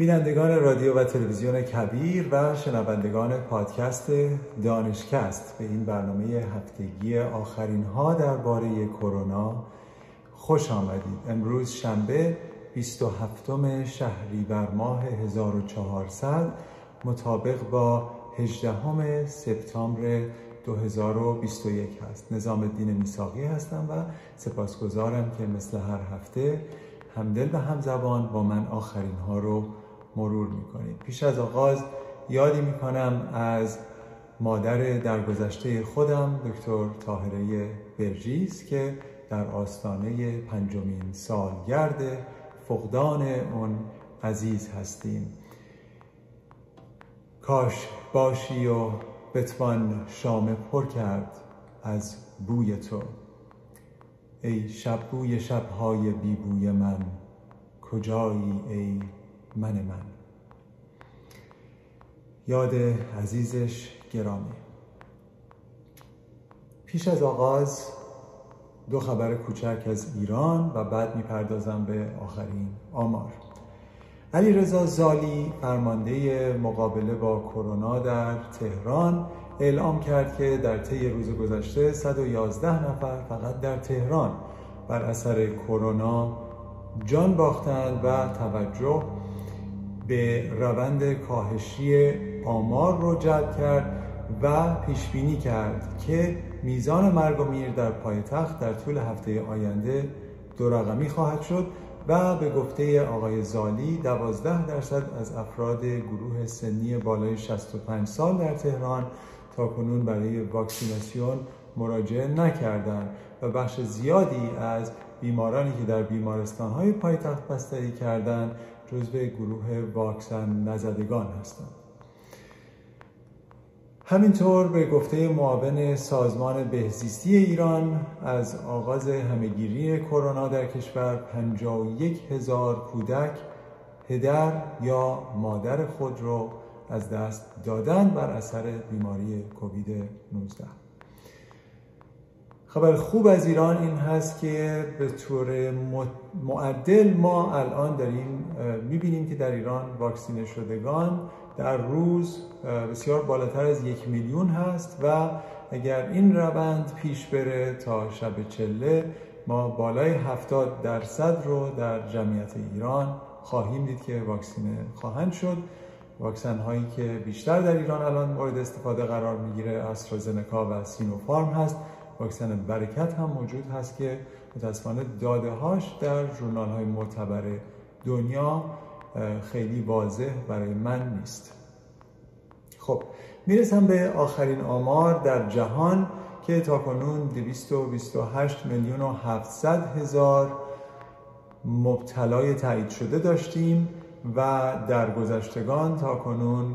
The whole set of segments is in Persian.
بینندگان رادیو و تلویزیون کبیر و شنوندگان پادکست دانشکست به این برنامه هفتگی آخرین ها درباره کرونا خوش آمدید. امروز شنبه 27 شهریور ماه 1400 مطابق با 18 سپتامبر 2021 هست. نظام الدین میساقی هستم و سپاسگزارم که مثل هر هفته همدل و همزبان با من آخرین ها رو مرور می‌کنید. پیش از آغاز یادی می‌کنم از مادر درگذشته خودم دکتر طاهره برجیز که در آستانه پنجمین سالگرد فقدان اون عزیز هستیم. کاش باشی و بتوان شام پر کرد از بوی تو. ای شب بوی بی بوی من کجایی ای من من. یاد عزیزش گرامی. پیش از آغاز دو خبر کوچک از ایران و بعد می‌پردازم به آخرین آمار. علی رضا زالی فرمانده مقابله با کرونا در تهران اعلام کرد که در طی روز گذشته 111 نفر فقط در تهران بر اثر کرونا جان باختند و توجه به روند کاهشی آمار جلب کرد و پیش بینی کرد که میزان مرگ و میر در پایتخت در طول هفته آینده دو رقمی خواهد شد و به گفته آقای زالی دوازده درصد از افراد گروه سنی بالای 65 سال در تهران تا کنون برای واکسیناسیون مراجعه نکردند و بخش زیادی از بیمارانی که در بیمارستان های پایتخت بستری کردند جزو گروه واکسن نزدگان هستند همینطور به گفته معاون سازمان بهزیستی ایران از آغاز همهگیری کرونا در کشور 51 هزار کودک پدر یا مادر خود را از دست دادن بر اثر بیماری کووید 19 خبر خوب از ایران این هست که به طور معدل ما الان داریم می‌بینیم که در ایران واکسینه شدگان در روز بسیار بالاتر از یک میلیون هست و اگر این روند پیش بره تا شب چله ما بالای هفتاد درصد رو در جمعیت ایران خواهیم دید که واکسینه خواهند شد. واکسن هایی که بیشتر در ایران الان مورد استفاده قرار می‌گیره استرازنکا و سینوفارم هست. واکسن برکت هم موجود هست که متاسفانه داده هاش در جورنال های معتبر دنیا خیلی واضح برای من نیست. خب می‌رسم به آخرین آمار در جهان که تا کنون 228 میلیون و 700 هزار مبتلای تایید شده داشتیم و در گذشتگان تا کنون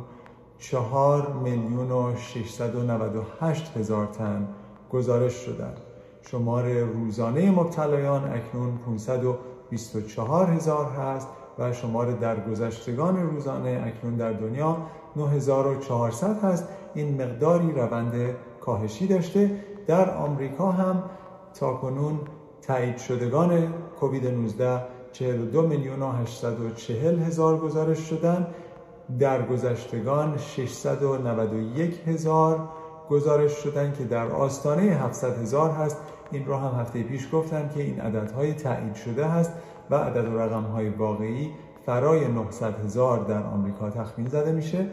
4 میلیون و 698 هزار تن گزارش شدند. شمار روزانه مبتلایان اکنون 524 هزار هست و شمار درگذشتگان روزانه اکنون در دنیا 9400 هست. این مقداری روند کاهشی داشته. در آمریکا هم تا کنون تایید شدگان کووید 19 42 میلیون و 840 هزار گزارش شدن. در گذشتگان 691 هزار گزارش شدن که در آستانه 700 هزار هست. این رو هم هفته پیش گفتم که این عددهای تایید شده هست و عدد و رقم های واقعی فرای 900 هزار در آمریکا تخمین زده میشه.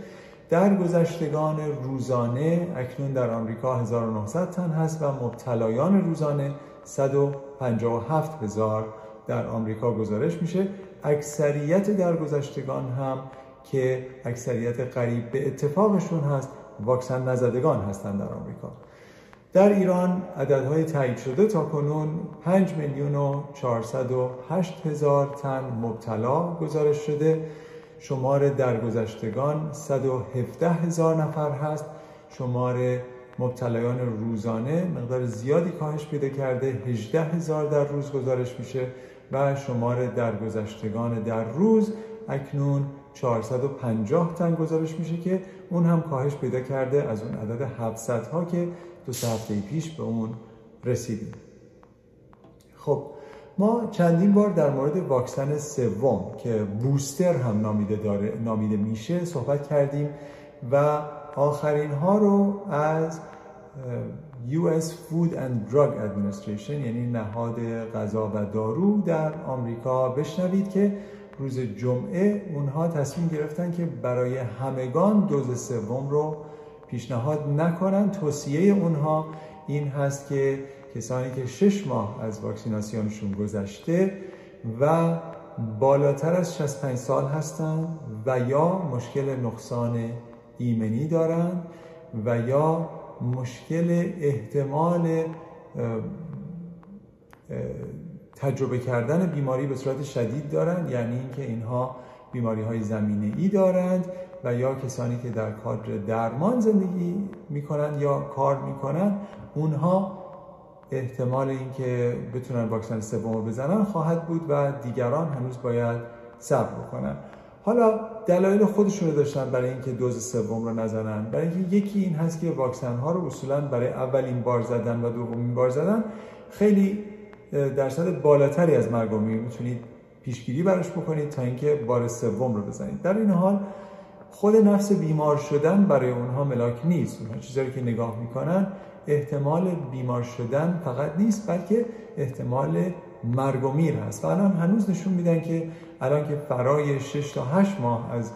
در گذشتگان روزانه اکنون در آمریکا 1900 تن هست و مبتلایان روزانه 157 هزار در آمریکا گزارش میشه. اکثریت درگذشتگان هم که اکثریت قریب به اتفاقشون هست واکسن نزدگان هستند در آمریکا. در ایران عددهای تایید شده تا کنون 5 میلیون و 408 هزار تن مبتلا گزارش شده. شمار درگذشتگان 117 هزار نفر هست. شمار مبتلایان روزانه مقدار زیادی کاهش پیدا کرده. 18 هزار در روز گزارش میشه و شمار درگذشتگان در روز اکنون 450 تن گزارش میشه که اون هم کاهش پیدا کرده از اون عدد 700 ها که دو هفته پیش به اون رسیدیم. خب ما چندین بار در مورد واکسن سوم که بوستر هم نامیده, داره، نامیده میشه صحبت کردیم و آخرین ها رو از US Food and Drug Administration یعنی نهاد غذا و دارو در آمریکا بشنوید که روز جمعه اونها تصمیم گرفتن که برای همگان دوز سوم رو پیشنهاد نکنن. توصیه اونها این هست که کسانی که شش ماه از واکسیناسیونشون گذشته و بالاتر از 65 سال هستند و یا مشکل نقصان ایمنی دارند و یا مشکل احتمال تجربه کردن بیماری به صورت شدید دارند یعنی اینکه اینها بیماری های زمینه ای دارند و یا کسانی که در کادر درمان زندگی می‌کنند یا کار می‌کنند اونها احتمال اینکه بتونن واکسن سوم بزنن خواهد بود و دیگران هنوز باید صبر بکنن. حالا دلایل خودشون رو داشتن برای اینکه دوز سوم رو نزنن. برای اینکه یکی این هست که واکسن ها رو اصولا برای اولین بار زدن و دومین بار زدن خیلی درصد بالاتری از مرگ می‌تونید پیشگیری براش بکنید تا اینکه بار سوم رو بزنید. در این حال خود نفس بیمار شدن برای اونها ملاک نیست. اونها چیزایی که نگاه می‌کنن احتمال بیمار شدن فقط نیست بلکه احتمال مرگ و میر هست. و الان هنوز نشون میدن که الان که فرای 6 تا 8 ماه از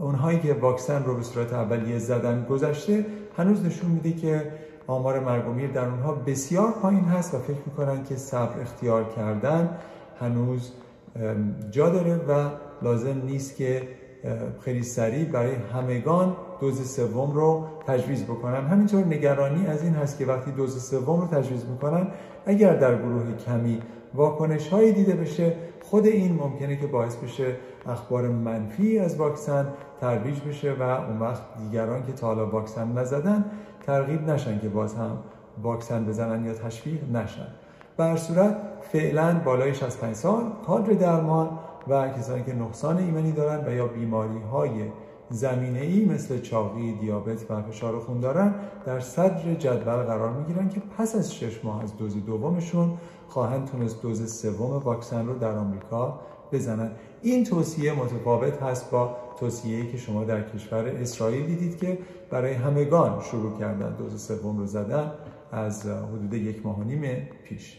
اونهایی که واکسن رو به صورت اولیه زدن گذشته هنوز نشون میده که آمار مرگ و میر در اونها بسیار پایین هست و فکر می‌کنن که صبر اختیار کردن هنوز جا داره و لازم نیست که خیلی سریع برای همگان دوز سوم رو تجویز بکنن. همینطور نگرانی از این هست که وقتی دوز سوم رو تجویز می‌کنن اگر در گروه کمی واکنش هایی دیده بشه خود این ممکنه که باعث بشه اخبار منفی از واکسن ترویج بشه و اون وقت دیگران که تا حالا واکسن نزدن ترغیب نشن که باز هم واکسن بزنن یا تشویق نشن. بر صورت فعلا بالای 65 سال کادر درمان و کسانی که نقصان ایمنی دارن و یا بیماری های زمینه ای مثل چاقی، دیابت و فشار خون دارن در صدر جدول قرار می‌گیرن که پس از شش ماه از دوز دومشون خواهند تونست دوز سوم واکسن رو در آمریکا بزنن. این توصیه متفاوت هست با توصیه‌ای که شما در کشور اسرائیل دیدید که برای همگان شروع کردن دوز سوم رو زدن از حدود یک ماه و نیم پیش.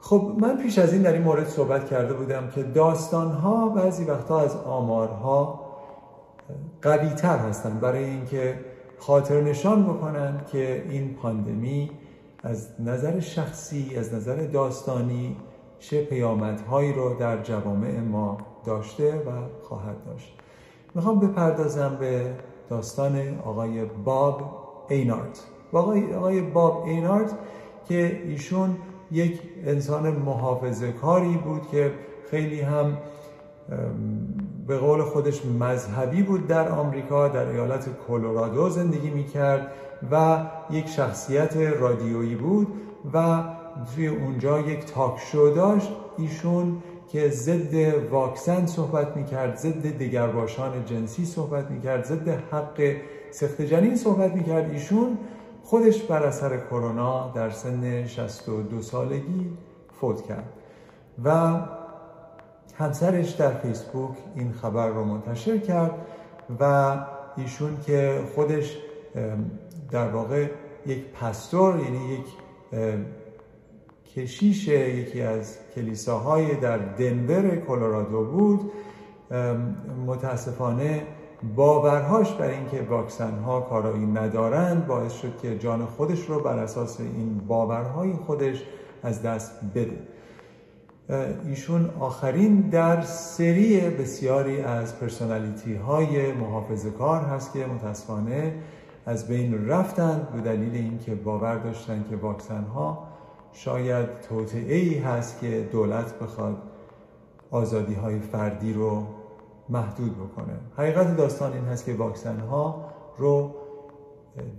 خب من پیش از این در این مورد صحبت کرده بودم که داستانها بعضی وقتها از آمارها قوی تر هستند برای اینکه خاطر نشان بکنند که این پاندمی از نظر شخصی از نظر داستانی چه پیامدهایی رو در جوامع ما داشته و خواهد داشت. می‌خوام بپردازم به داستان آقای باب اینارد. آقای, آقای باب اینارد که ایشون یک انسان محافظه کاری بود که خیلی هم به قول خودش مذهبی بود در آمریکا در ایالت کلرادو زندگی می‌کرد و یک شخصیت رادیویی بود و توی اونجا یک تاک شو داشت ایشون که ضد واکسن صحبت می‌کرد ضد دگرباشان جنسی صحبت می‌کرد ضد حق سخت جنین صحبت می‌کرد. ایشون خودش بر اثر کرونا در سن 62 سالگی فوت کرد. و همسرش در فیسبوک این خبر رو منتشر کرد و ایشون که خودش در واقع یک پستور یعنی یک کشیش یکی از کلیساهای در دنور کلرادو بود متاسفانه باورهاش بر اینکه واکسن ها کارایی ندارند باعث شد که جان خودش رو بر اساس این باورهای خودش از دست بده. ایشون آخرین در سری بسیاری از پرسونالیتی های محافظه کار هست که متاسفانه از بین رفتند به دلیل اینکه باور داشتن که واکسن ها شاید توطعه ای هست که دولت بخواد آزادی های فردی رو محدود بکنه. حقیقت داستان این هست که واکسن ها رو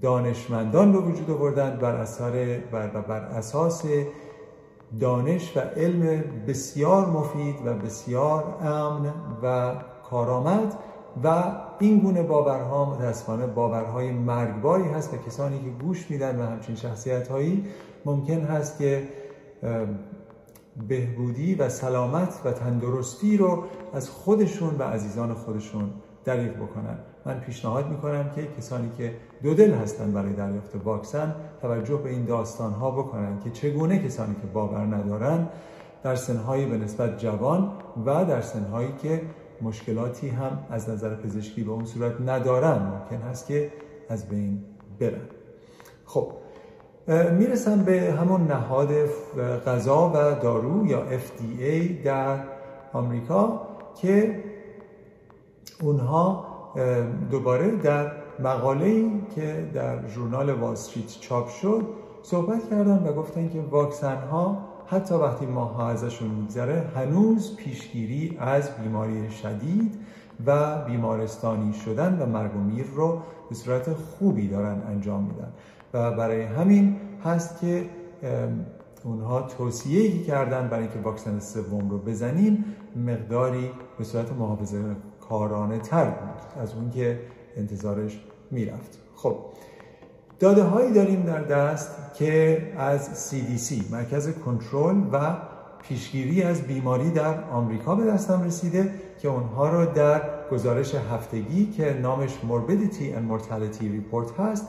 دانشمندان به وجود آوردن بر, اثر بر, بر اساس دانش و علم بسیار مفید و بسیار امن و کارآمد و این گونه باورها متاسفانه باورهای مرگباری هست و کسانی که گوش میدن و همچین شخصیت هایی ممکن هست که بهبودی و سلامت و تندرستی رو از خودشون و عزیزان خودشون دریغ بکنن. من پیشنهاد می‌کنم که کسانی که دو دل هستن برای دریافت واکسن توجه به این داستان ها بکنن که چگونه کسانی که باور ندارن در سنهای به نسبت جوان و در سنهایی که مشکلاتی هم از نظر پزشکی به اون صورت ندارن ممکن هست که از بین برن. خب می‌رسم به همون نهاد غذا و دارو یا FDA در آمریکا که اونها دوباره در مقاله که در ژورنال وال چاپ شد صحبت کردن و گفتن که واکسن ها حتی وقتی ماها ازشون میگذره هنوز پیشگیری از بیماری شدید و بیمارستانی شدن و مرگ و میر رو به صورت خوبی دارن انجام میدن. و برای همین هست که اونها توصیه کردن برای اینکه واکسن سوم رو بزنیم مقداری به صورت محافظه کارانه تر بود از اون که انتظارش می‌رفت. خب داده هایی داریم در دست که از CDC مرکز کنترل و پیشگیری از بیماری در آمریکا به دستم رسیده که اونها رو در گزارش هفتگی که نامش Morbidity and Mortality Report هست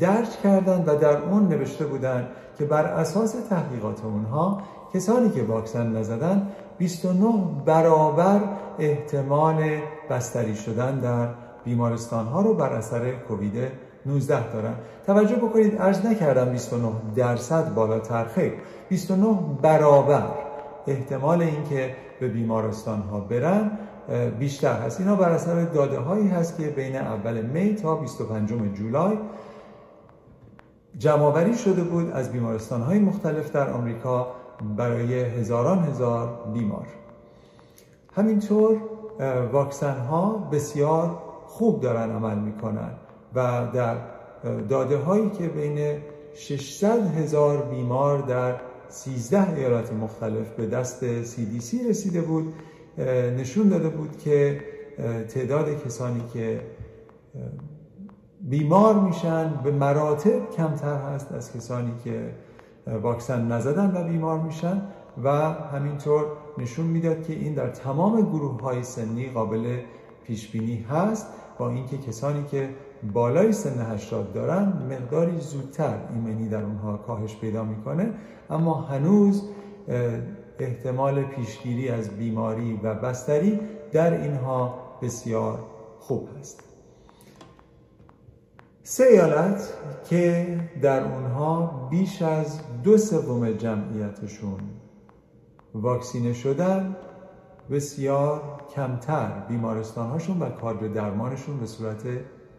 درج کردند و در اون نوشته بودند که بر اساس تحقیقات اونها کسانی که واکسن نزدن 29 برابر احتمال بستری شدن در بیمارستان ها رو بر اثر کووید 19 دارن. توجه بکنید ارز نکردم 29 درصد بالاتر. خیر 29 برابر احتمال اینکه به بیمارستان ها برن بیشتر هست. اینا بر اثر داده هایی هست که بین اول می تا 25 جولای جمعآوری شده بود از بیمارستان های مختلف در آمریکا برای هزاران هزار بیمار. همینطور واکسن ها بسیار خوب دارن عمل می‌کنن و در داده هایی که بین 600 هزار بیمار در 13 ایالات مختلف به دست CDC رسیده بود نشون داده بود که تعداد کسانی که بیمار میشن به مراتب کمتر هست از کسانی که واکسن نزدن و بیمار میشن و همینطور نشون می‌داد که این در تمام گروه های سنی قابل پیش بینی هست با اینکه کسانی که بالای سن 80 دارن مقداری زودتر ایمنی در اونها کاهش پیدا می‌کنه. اما هنوز احتمال پیشگیری از بیماری و بستری در اینها بسیار خوب هست. سه ایالت که در اونها بیش از دو سوم جمعیتشون واکسینه شدن بسیار کمتر. بیمارستانهاشون و کادر درمانشون به صورت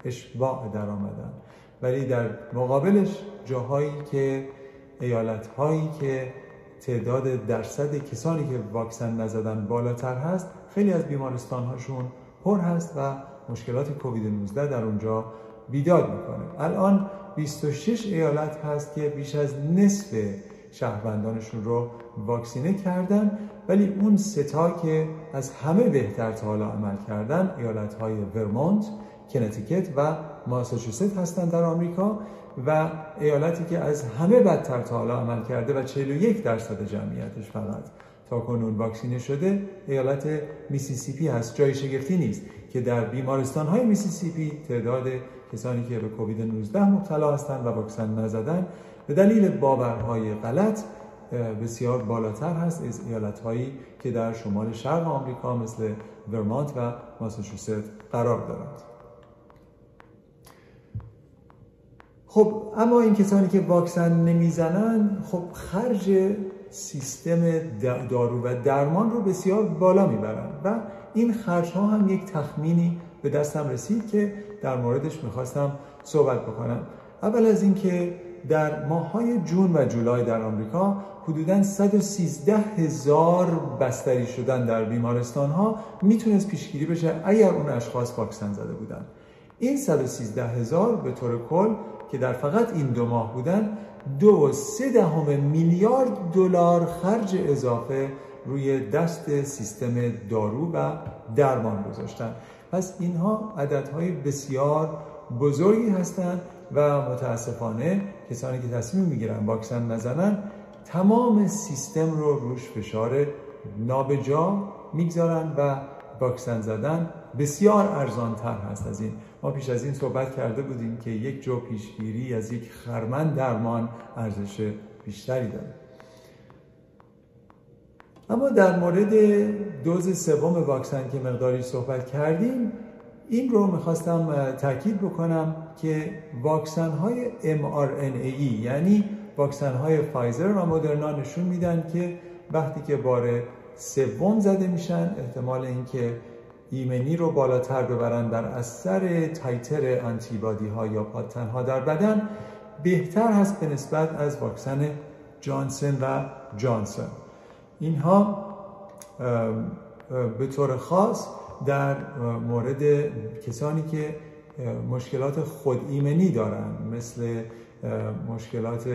اشباع در آمدن ولی در مقابلش جاهایی که ایالت هایی که تعداد درصد کسانی که واکسن نزدن بالاتر هست خیلی از بیمارستان هاشون پر هست و مشکلات کووید 19 در اونجا بیداد می‌کنه. الان 26 ایالت هست که بیش از نصف شهروندانشون رو واکسینه کردن ولی اون ستا که از همه بهتر تا حالا عمل کردن ایالت های ورمونت، کنتیکت و ماساچوست هستند در آمریکا و ایالتی که از همه بدتر تا حالا عمل کرده و 41 درصد جمعیتش فقط تا کنون واکسینه شده ایالت میسیسیپی هست. جای شگفتی نیست. که در بیمارستان های میسیسیپی تعداد کسانی که به کووید 19 مبتلا هستند و واکسن نزدن به دلیل باورهای غلط بسیار بالاتر هست از ایالت هایی که در شمال شرق آمریکا مثل ورمانت و ماساچوست قرار دارند. خب اما این کسانی که واکسن نمی‌زنن خب خرج سیستم دارو و درمان رو بسیار بالا می‌برن و این خرج ها هم یک تخمینی به دستم رسید که در موردش می‌خواستم صحبت بکنم. اول از اینکه در ماهای جون و جولای در آمریکا حدودا 113 هزار بستری شدن در بیمارستان ها می‌تونست پیشگیری بشه اگر اون اشخاص واکسن زده بودن. این 113 هزار به طور کل که در فقط این دو ماه بودن دو و سه دهم میلیارد دلار خرج اضافه روی دست سیستم دارو و درمان گذاشتن. پس اینها عددهای بسیار بزرگی هستند و متاسفانه کسانی که تصمیم می‌گیرن واکسن نزنن تمام سیستم رو روش فشار نابجا می‌گذارن و واکسن زدن بسیار ارزان تر هست از این. ما پیش از این صحبت کرده بودیم که یک جو پیشگیری از یک خرمن درمان ارزش بیشتری داره. اما در مورد دوز سوم واکسن که مقداری صحبت کردیم این رو می‌خواستم تاکید بکنم که واکسن های mRNA یعنی واکسن های فایزر و مدرنا نشون میدن که وقتی که بار سوم زده میشن احتمال اینکه ایمنی رو بالاتر ببرن در اثر titer antibody ها یا پادتن ها در بدن بهتر هست به نسبت از واکسن جانسن و جانسن. اینها به طور خاص در مورد کسانی که مشکلات خود ایمنی دارن مثل مشکلات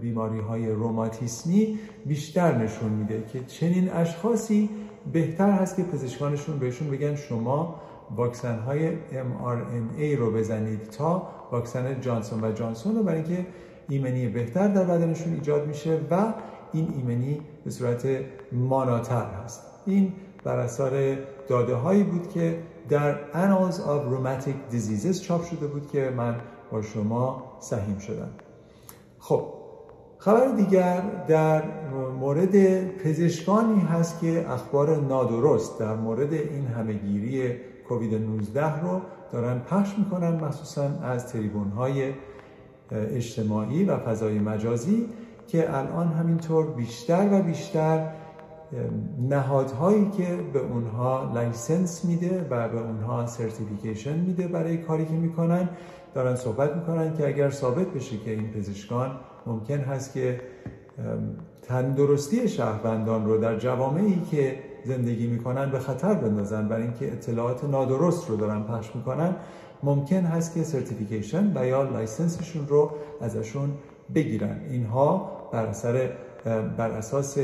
بیماری های روماتیسمی بیشتر نشون میده که چنین اشخاصی بهتر هست که پزشکانشون بهشون بگن شما واکسن های mRNA رو بزنید تا واکسن جانسون و جانسون رو برای اینکه ایمنی بهتر در بدنشون ایجاد میشه و این ایمنی به صورت ماناتر هست. این بر اثر داده هایی بود که در Annals of Rheumatic Diseases چاپ شده بود که من با شما سهیم شدم. خب خبر دیگر در مورد پزشکانی هست که اخبار نادرست در مورد این همهگیری کووید 19 رو دارن پخش می‌کنن مخصوصا از تریبون های اجتماعی و فضای مجازی که الان همینطور بیشتر و بیشتر نهادهایی که به اونها license میده و به اونها certification میده برای کاری که می‌کنن دارن صحبت می‌کنن که اگر ثابت بشه که این پزشکان ممکن هست که تندرستی شهروندان رو در جوامعی که زندگی می‌کنن به خطر بندازن برای اینکه اطلاعات نادرست رو دارن پخش می‌کنن ممکن هست که certification و یا license شون رو ازشون بگیرن. اینها بر, اثر بر اساس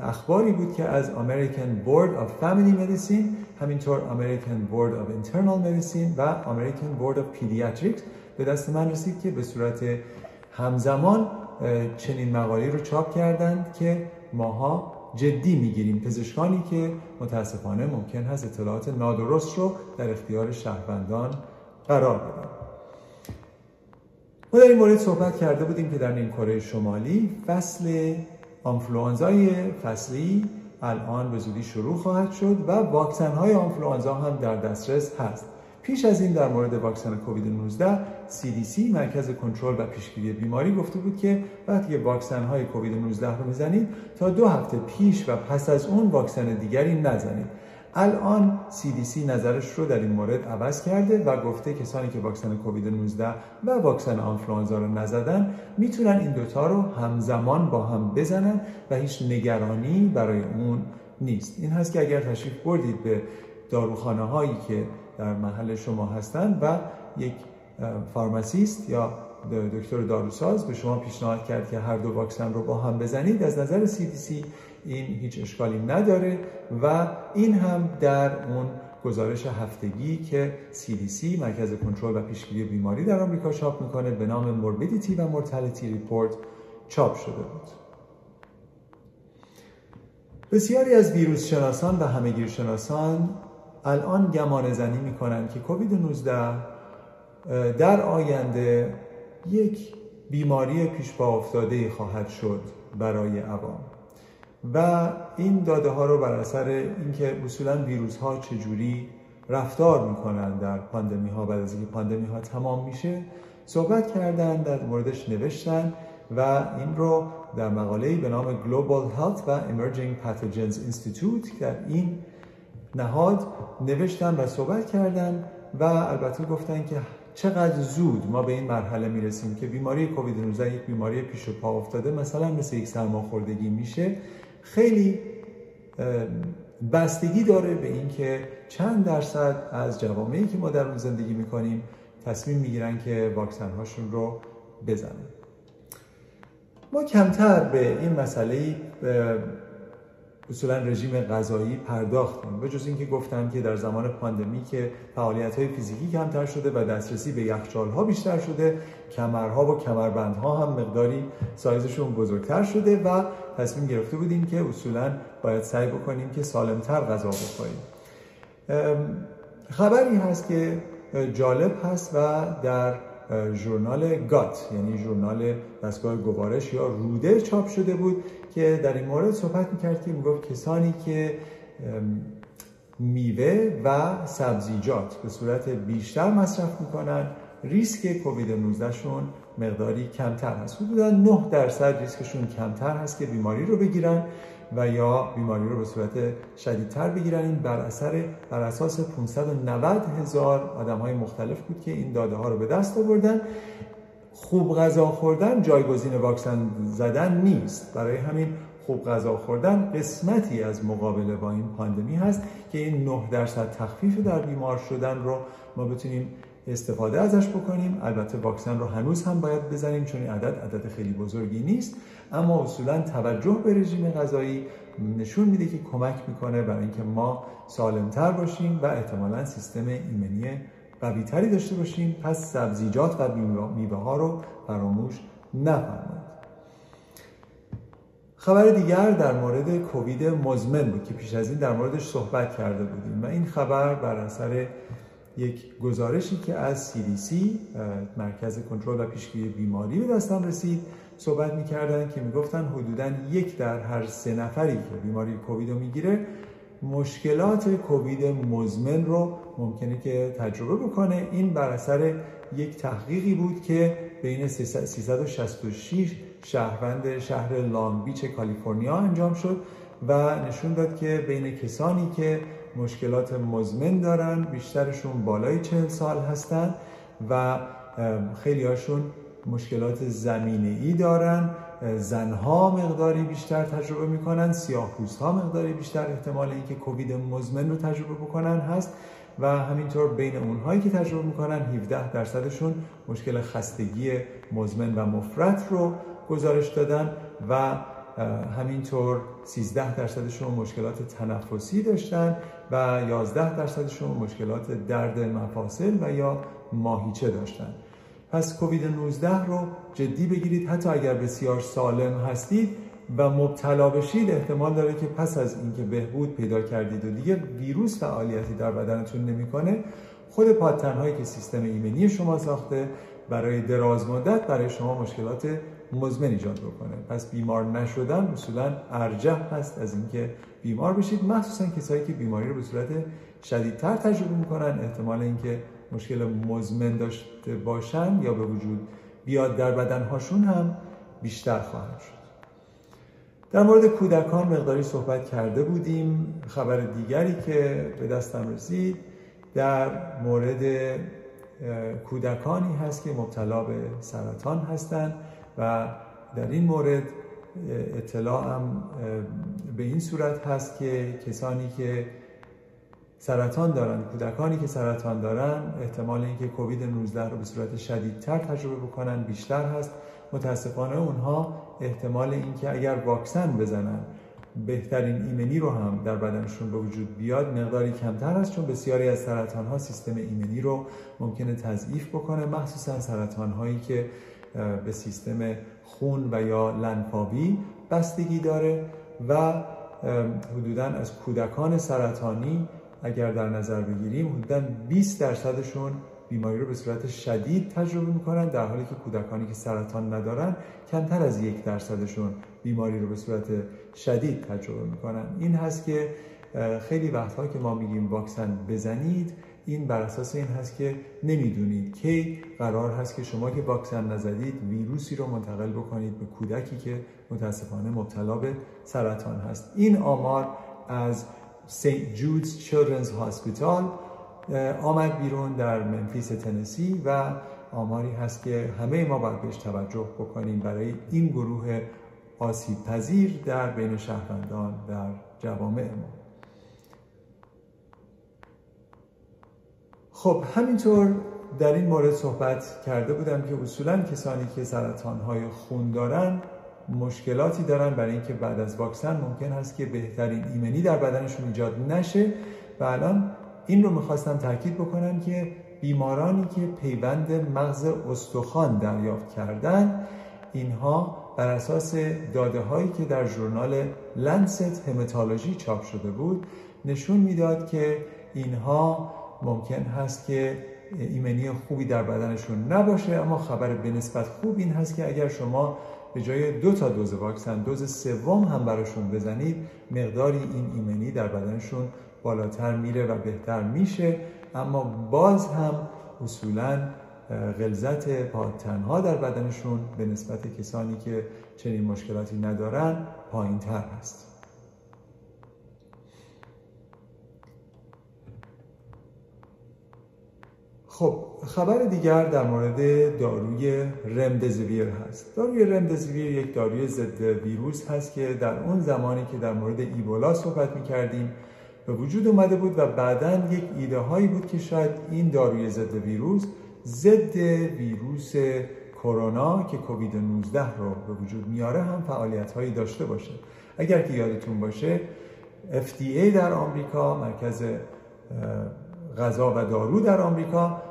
اخباری بود که از American Board of Family Medicine همینطور American Board of Internal Medicine و American Board of Pediatrics به دست من رسید که به صورت همزمان چنین مقالی رو چاپ کردند که ماها جدی می‌گیریم. پزشکانی که متاسفانه ممکن هست اطلاعات نادرست رو در اختیار شهروندان قرار بدن. ما در این مورد صحبت کرده بودیم که در این کره شمالی فصل آنفلوانزای فصلی الان به زودی شروع خواهد شد و واکسن های آنفلوانزا هم در دسترس هست. پیش از این در مورد واکسن کووید 19 CDC مرکز کنترل و پیشگیری بیماری گفته بود که وقتی واکسن های کووید 19 رو می‌زنید تا دو هفته پیش و پس از اون واکسن دیگری نزنید. الان CDC نظرش رو در این مورد عوض کرده و گفته کسانی که واکسن کووید 19 و واکسن آنفلوانزا رو نزدن می‌تونن این دوتا رو همزمان با هم بزنن و هیچ نگرانی برای اون نیست. این هست که اگر تشریف بردید به داروخانه هایی که در محل شما هستند و یک pharmacist یا دکتر داروساز به شما پیشنهاد کرد که هر دو واکسن رو با هم بزنید. از نظر CDC این هیچ اشکالی نداره و این هم در اون گزارش هفتگی که CDC مرکز کنترل و پیشگیری بیماری در آمریکا چاپ می‌کنه به نام Morbidity و Mortality Report چاپ شده بود. بسیاری از ویروس شناسان و همگیر شناسان الان گمان زنی می‌کنن که کووید 19 در آینده یک بیماری پیش پا افتاده خواهد شد برای عوام. و این داده ها رو بر اثر اینکه اصولا ویروس ها چجوری رفتار می‌کنن در پاندمی ها بعد از اینکه پاندمی ها تمام میشه صحبت کردن در موردش نوشتن و این رو در مقاله به نام Global Health و Emerging Pathogens Institute در این نهاد نوشتن و صحبت کردن و البته گفتن که چقدر زود ما به این مرحله می‌رسیم که بیماری کووید 19 یک بیماری پیش و پا افتاده مثلا مثل یک سرماخوردگی میشه. خیلی بستگی داره به اینکه چند درصد از جوامعی که ما در اون زندگی می‌کنیم تصمیم می‌گیرن که واکسن هاشون رو بزنن. ما کمتر به این مسئله اصولا رژیم غذایی پرداختیم به جز اینکه گفتم که در زمان پاندمی که فعالیت های فیزیکی کمتر شده و دسترسی به یخچال ها بیشتر شده کمرها و کمربندها هم مقداری سایزشون بزرگتر شده و تصمیم گرفته بودیم که اصولا باید سعی بکنیم که سالمتر غذا بخوریم. خبری هست که جالب هست و در ژورنال گات یعنی ژورنال دستگاه گوارش یا روده چاپ شده بود که در این مورد صحبت می‌کرد که می‌گفت کسانی که میوه و سبزیجات به صورت بیشتر مصرف می‌کنن ریسک کووید 19 شون مقداری کمتر هست. حدودا 9 درصد ریسکشون کمتر هست که بیماری رو بگیرن. و یا بیماری رو به صورت شدیدتر بگیرن بر اثر بر اساس 590 هزار آدم های مختلف بود که این داده ها رو به دست آوردن. خوب غذا خوردن جایگزین واکسن زدن نیست. برای همین خوب غذا خوردن قسمتی از مقابله با این پاندمی هست که این 9 درصد تخفیف در بیمار شدن رو ما بتونیم استفاده ازش بکنیم. البته واکسن رو هنوز هم باید بزنیم چون این عدد عدد خیلی بزرگی نیست. اما اصولا توجه به رژیم غذایی نشون میده که کمک می‌کنه برای اینکه ما سالمتر باشیم و احتمالا سیستم ایمنی قوی تری داشته باشیم. پس سبزیجات و میوه ها رو فراموش نفرمایید. خبر دیگر در مورد کووید مزمن بود که پیش از این در موردش صحبت کرده بودیم و این خبر بر اثر یک گزارشی که از CDC مرکز کنترل و پیشگیری بیماری به دستم رسید. صحبت می‌کردن که می‌گفتن حدودا یک در هر سه نفری که بیماری کووید رو می‌گیره مشکلات کووید مزمن رو ممکنه که تجربه بکنه. این بر اثر یک تحقیقی بود که بین 366 شهروند شهر لانگ بیچ کالیفرنیا انجام شد و نشون داد که بین کسانی که مشکلات مزمن دارن بیشترشون بالای چهل سال هستن و خیلی هاشون مشکلات زمینه ای دارن زنها مقداری بیشتر تجربه می‌کنن سیاه ها مقداری بیشتر احتمال اینکه کووید مزمن رو تجربه بکنن هست و همینطور بین اونهایی که تجربه می‌کنن 17 درصدشون مشکل خستگی مزمن و مفرط رو گزارش دادن و همینطور 13 درصدشون مشکلات تنفسی داشتن و 11 درصدشون مشکلات درد مفاصل و یا ماهیچه داشتن. پس کووید 19 رو جدی بگیرید. حتی اگر بسیار سالم هستید و مبتلا بشید احتمال داره که پس از اینکه بهبود پیدا کردید و دیگه ویروس فعالیتی در بدنتون نمی‌کنه خود پادتنهایی که سیستم ایمنی شما ساخته برای دراز مدت برای شما مشکلات مزمن ایجاد بکنه. پس بیمار نشدن اصولا ارجح هست از اینکه بیمار بشید. مخصوصا کسایی که بیماری رو به صورت شدیدتر تجربه می‌کنن احتمال اینکه مشکل مزمن داشته باشن یا به وجود بیاد در بدنهاشون هم بیشتر خواهد شد. در مورد کودکان مقداری صحبت کرده بودیم. خبر دیگری که به دستم رسید در مورد کودکانی هست که مبتلا به سرطان هستند و در این مورد اطلاعم به این صورت هست که کسانی که سرطان دارن کودکانی که سرطان دارن احتمال اینکه کووید 19 رو به صورت شدیدتر تجربه بکنن بیشتر هست. متاسفانه اونها احتمال اینکه اگر واکسن بزنن بهترین ایمنی رو هم در بدنشون به وجود بیاد مقداری کمتر است چون بسیاری از سرطان ها سیستم ایمنی رو ممکنه تضعیف بکنه مخصوصا سرطان هایی که به سیستم خون و یا لنفاوی بستگی داره و حدودا از کودکان سرطانی اگر در نظر بگیریم حدودا 20 درصدشون بیماری رو به صورت شدید تجربه می‌کنن در حالی که کودکانی که سرطان ندارن کمتر از یک درصدشون بیماری رو به صورت شدید تجربه می‌کنن. این هست که خیلی وقتها که ما میگیم واکسن بزنید این بر اساس این هست که نمی‌دونید کی قرار هست که شما که واکسن نزدید ویروسی رو منتقل بکنید به کودکی که متاسفانه مبتلا به سرطان هست. این آمار از سنت جودز چیلدرنز هاسپیتال آمد بیرون در منفیس تنسی و آماری هست که همه ما باید بهش توجه بکنیم برای این گروه آسیب پذیر در بین شهروندان در جوامع ما. خب همینطور در این مورد صحبت کرده بودم که اصولا کسانی که سرطان های خون دارن مشکلاتی دارن. برای اینکه بعد از واکسن ممکن هست که بهترین ایمنی در بدنشون ایجاد نشه. و الان این رو می‌خواستم تاکید بکنم که بیمارانی که پیوند مغز استخوان دریافت کردن اینها بر اساس داده هایی که در ژورنال لنست همتالوژی چاپ شده بود نشون می‌داد که اینها ممکن هست که ایمنی خوبی در بدنشون نباشه اما خبر به نسبت خوب این هست که اگر شما به جای دو تا دوز واکسن دوز سوم هم براشون بزنید مقداری این ایمنی در بدنشون بالاتر میره و بهتر میشه. اما باز هم اصولا غلظت تنها در بدنشون به نسبت کسانی که چنین مشکلاتی ندارن پایین تر هست. خب خبر دیگر در مورد داروی رمدزویر هست. داروی رمدزویر یک داروی ضد ویروس هست که در اون زمانی که در مورد ایبولا صحبت می کردیم به وجود اومده بود و بعدا یک ایده هایی بود که شاید این داروی ضد ویروس ضد ویروس کرونا که کووید 19 رو به وجود میاره هم فعالیت هایی داشته باشه. اگر که یادتون باشه FDA در آمریکا مرکز غذا و دارو در آمریکا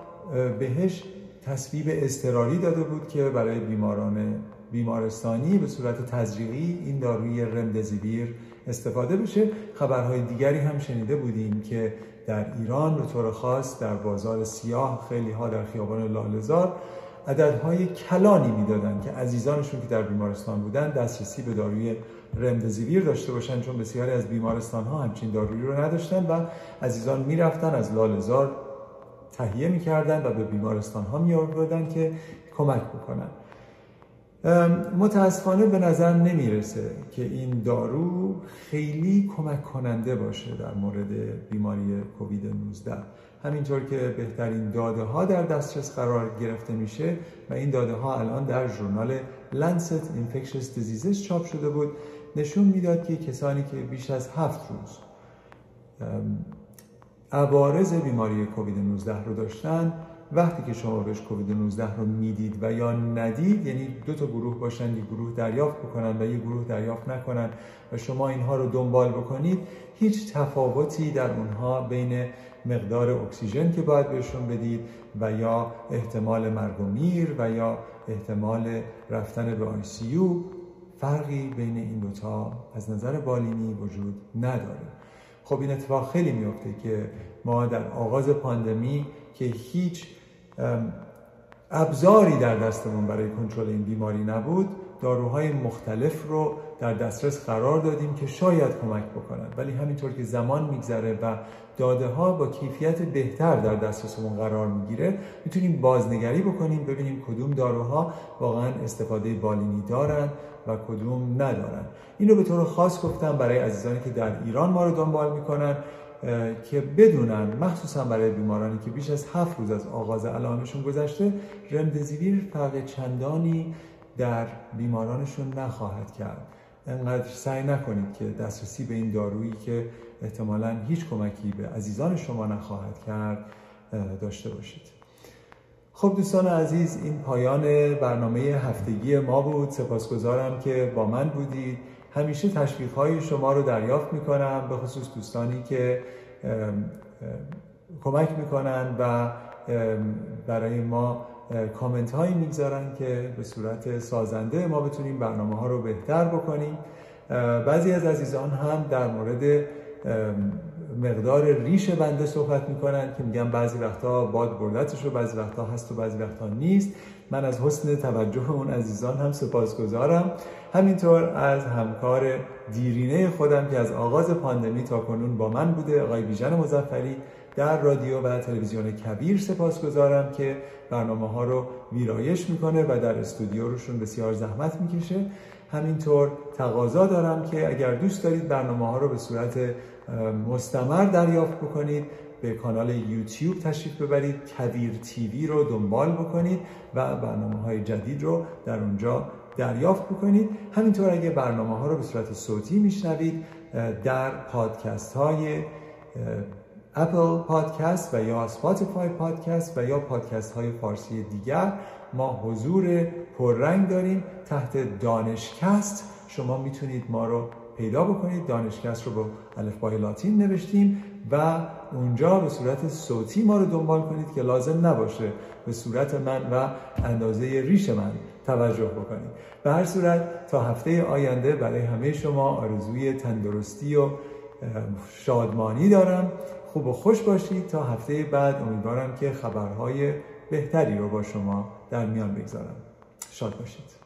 بهش تصویب استراری داده بود که برای بیماران بیمارستانی به صورت تزریقی این داروی رمدزیویر استفاده بشه. خبرهای دیگری هم شنیده بودیم که در ایران به طور خاص در بازار سیاه خیلی ها در خیابان لالزار عددهای کلانی می‌دادن که عزیزانشون که در بیمارستان بودن دسترسی به داروی رمدزیویر داشته باشن چون بسیاری از بیمارستان ها همچین دارویی رو نداشتن و عزیزان می‌رفتن از لالزار تهیه می‌کردن و به بیمارستان ها می که کمک بکنن. متاسفانه به نظر نمی‌رسه که این دارو خیلی کمک کننده باشه در مورد بیماری کووید 19 همینطور که بهترین داده ها در دسترس قرار گرفته میشه و این داده ها الان در ژورنال Lancet Infectious Diseases چاپ شده بود. نشون می‌داد که کسانی که بیش از هفت روز عوارض بیماری کووید 19 رو داشتن. وقتی که شما بهش کووید 19 رو می‌دید و یا ندید یعنی دو تا گروه باشن یک گروه دریافت بکنن و یک گروه دریافت نکنن و شما اینها رو دنبال بکنید هیچ تفاوتی در اونها بین مقدار اکسیژن که باید بهشون بدید و یا احتمال مرگ و میر و یا احتمال رفتن به آی فرقی بین این دوتا از نظر بالینی وجود نداره. خب این اتفاق خیلی میفته که ما در آغاز پاندمی که هیچ ابزاری در دستمون برای کنترل این بیماری نبود داروهای مختلف رو در دسترس قرار دادیم که شاید کمک بکنن. ولی همینطور که زمان میگذره و داده ها با کیفیت بهتر در دسترسمون قرار می‌گیره می‌تونیم بازنگری بکنیم ببینیم کدوم داروها واقعا استفاده بالینی دارن و کدوم ندارن. این رو به طور خاص گفتم برای عزیزانی که در ایران ما رو دنبال می‌کنن که بدونن مخصوصا برای بیمارانی که بیش از هفت روز از آغاز علائمشون گذشته رمدزیویر فرق چندانی در بیمارانشون نخواهد کرد. انقدر سعی نکنید که دسترسی به این دارویی که احتمالا هیچ کمکی به عزیزان شما نخواهد کرد داشته باشید. خب دوستان عزیز این پایان برنامه هفتگی ما بود. سپاسگزارم که با من بودید. همیشه تشویق های شما رو دریافت می‌کنم به خصوص دوستانی که کمک می‌کنن و برای ما کامنت هایی می‌گذارن که به صورت سازنده ما بتونیم برنامه ها رو بهتر بکنیم. بعضی از عزیزان هم در مورد مقدار ریش بنده صحبت می‌کنن که میگن بعضی وقتا باد بردتش رو بعضی وقتا هست و بعضی وقتا نیست. من از حسن توجه اون عزیزان هم سپاسگزارم. همینطور از همکار دیرینه خودم که از آغاز پاندمی تا کنون با من بوده آقای بیژن مزفری در رادیو و تلویزیون کبیر سپاسگزارم که برنامه ها رو ویرایش می‌کنه و در استودیو روشون بسیار زحمت می‌کشه. همینطور تقاضا دارم که اگر دوست دارید برنامه ها رو به صورت مستمر دریافت بکنید به کانال یوتیوب تشریف ببرید کویر تیوی رو دنبال بکنید و برنامه های جدید رو در اونجا دریافت بکنید. همینطور اگه برنامه ها رو به صورت صوتی میشنوید در پادکست های Apple Podcast و یا Spotify Podcast و یا پادکست های فارسی دیگر. ما حضور پررنگ داریم تحت دانشکست. شما می‌تونید ما رو پیدا بکنید. دانشکست رو با الفبای لاتین نوشتیم و اونجا به صورت صوتی ما رو دنبال کنید که لازم نباشه به صورت من و اندازه ریش من توجه بکنید. به هر صورت تا هفته آینده برای همه شما آرزوی تندرستی و شادمانی دارم. خوب و خوش باشید. تا هفته بعد امیدوارم که خبرهای بهتری رو با شما در میان بگذارم. شاد باشید.